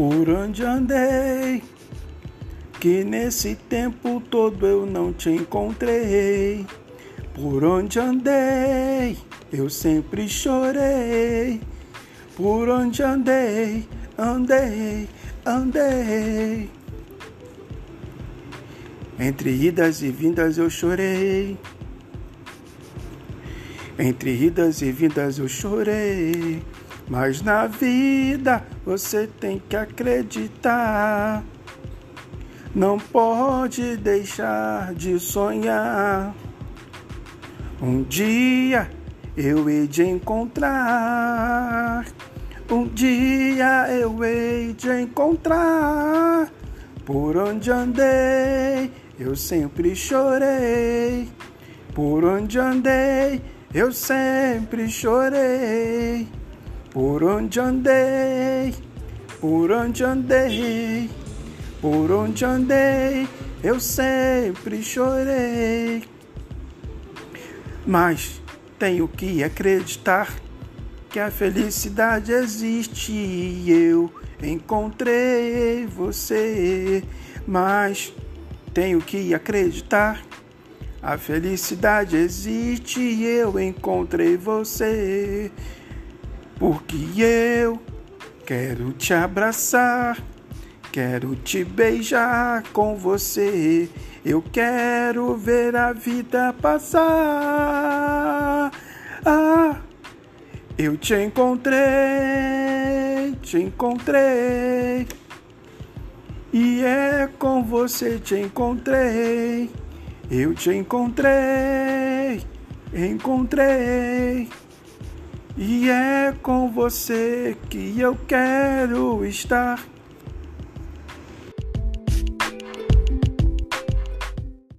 Por onde andei, que nesse tempo todo eu não te encontrei. Por onde andei, eu sempre chorei. Por onde andei, andei, andei. Entre idas e vindas eu chorei. Entre idas e vindas eu chorei. Mas na vida você tem que acreditar. Não pode deixar de sonhar. Um dia eu hei de encontrar. Um dia eu hei de encontrar. Por onde andei, eu sempre chorei. Por onde andei, eu sempre chorei. Por onde andei, por onde andei, por onde andei, eu sempre chorei. Mas tenho que acreditar que a felicidade existe e eu encontrei você. Mas tenho que acreditar a felicidade existe e eu encontrei você porque eu quero te abraçar, quero te beijar com você. Eu quero ver a vida passar. Ah, eu te encontrei, te encontrei. E é com você te encontrei. Eu te encontrei, encontrei. E é com você que eu quero estar.